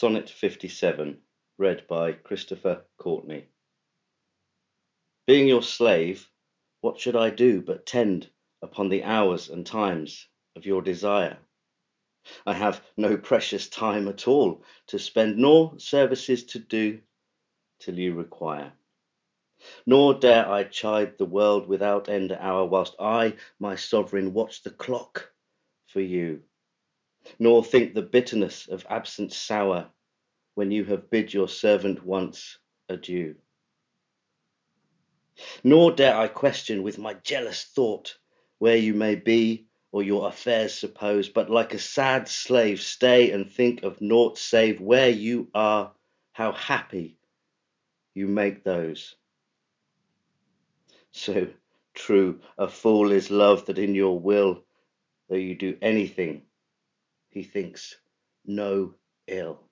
Sonnet 57, read by Christopher Courtney. Being your slave, what should I do but tend upon the hours and times of your desire? I have no precious time at all to spend, nor services to do till you require. Nor dare I chide the world without end hour, whilst I, my sovereign, watch the clock for you. Nor think the bitterness of absence sour when you have bid your servant once adieu. Nor dare I question with my jealous thought where you may be or your affairs suppose, but like a sad slave stay and think of naught save where you are, how happy you make those. So true a fool is love that in your will, though you do anything, he thinks no ill.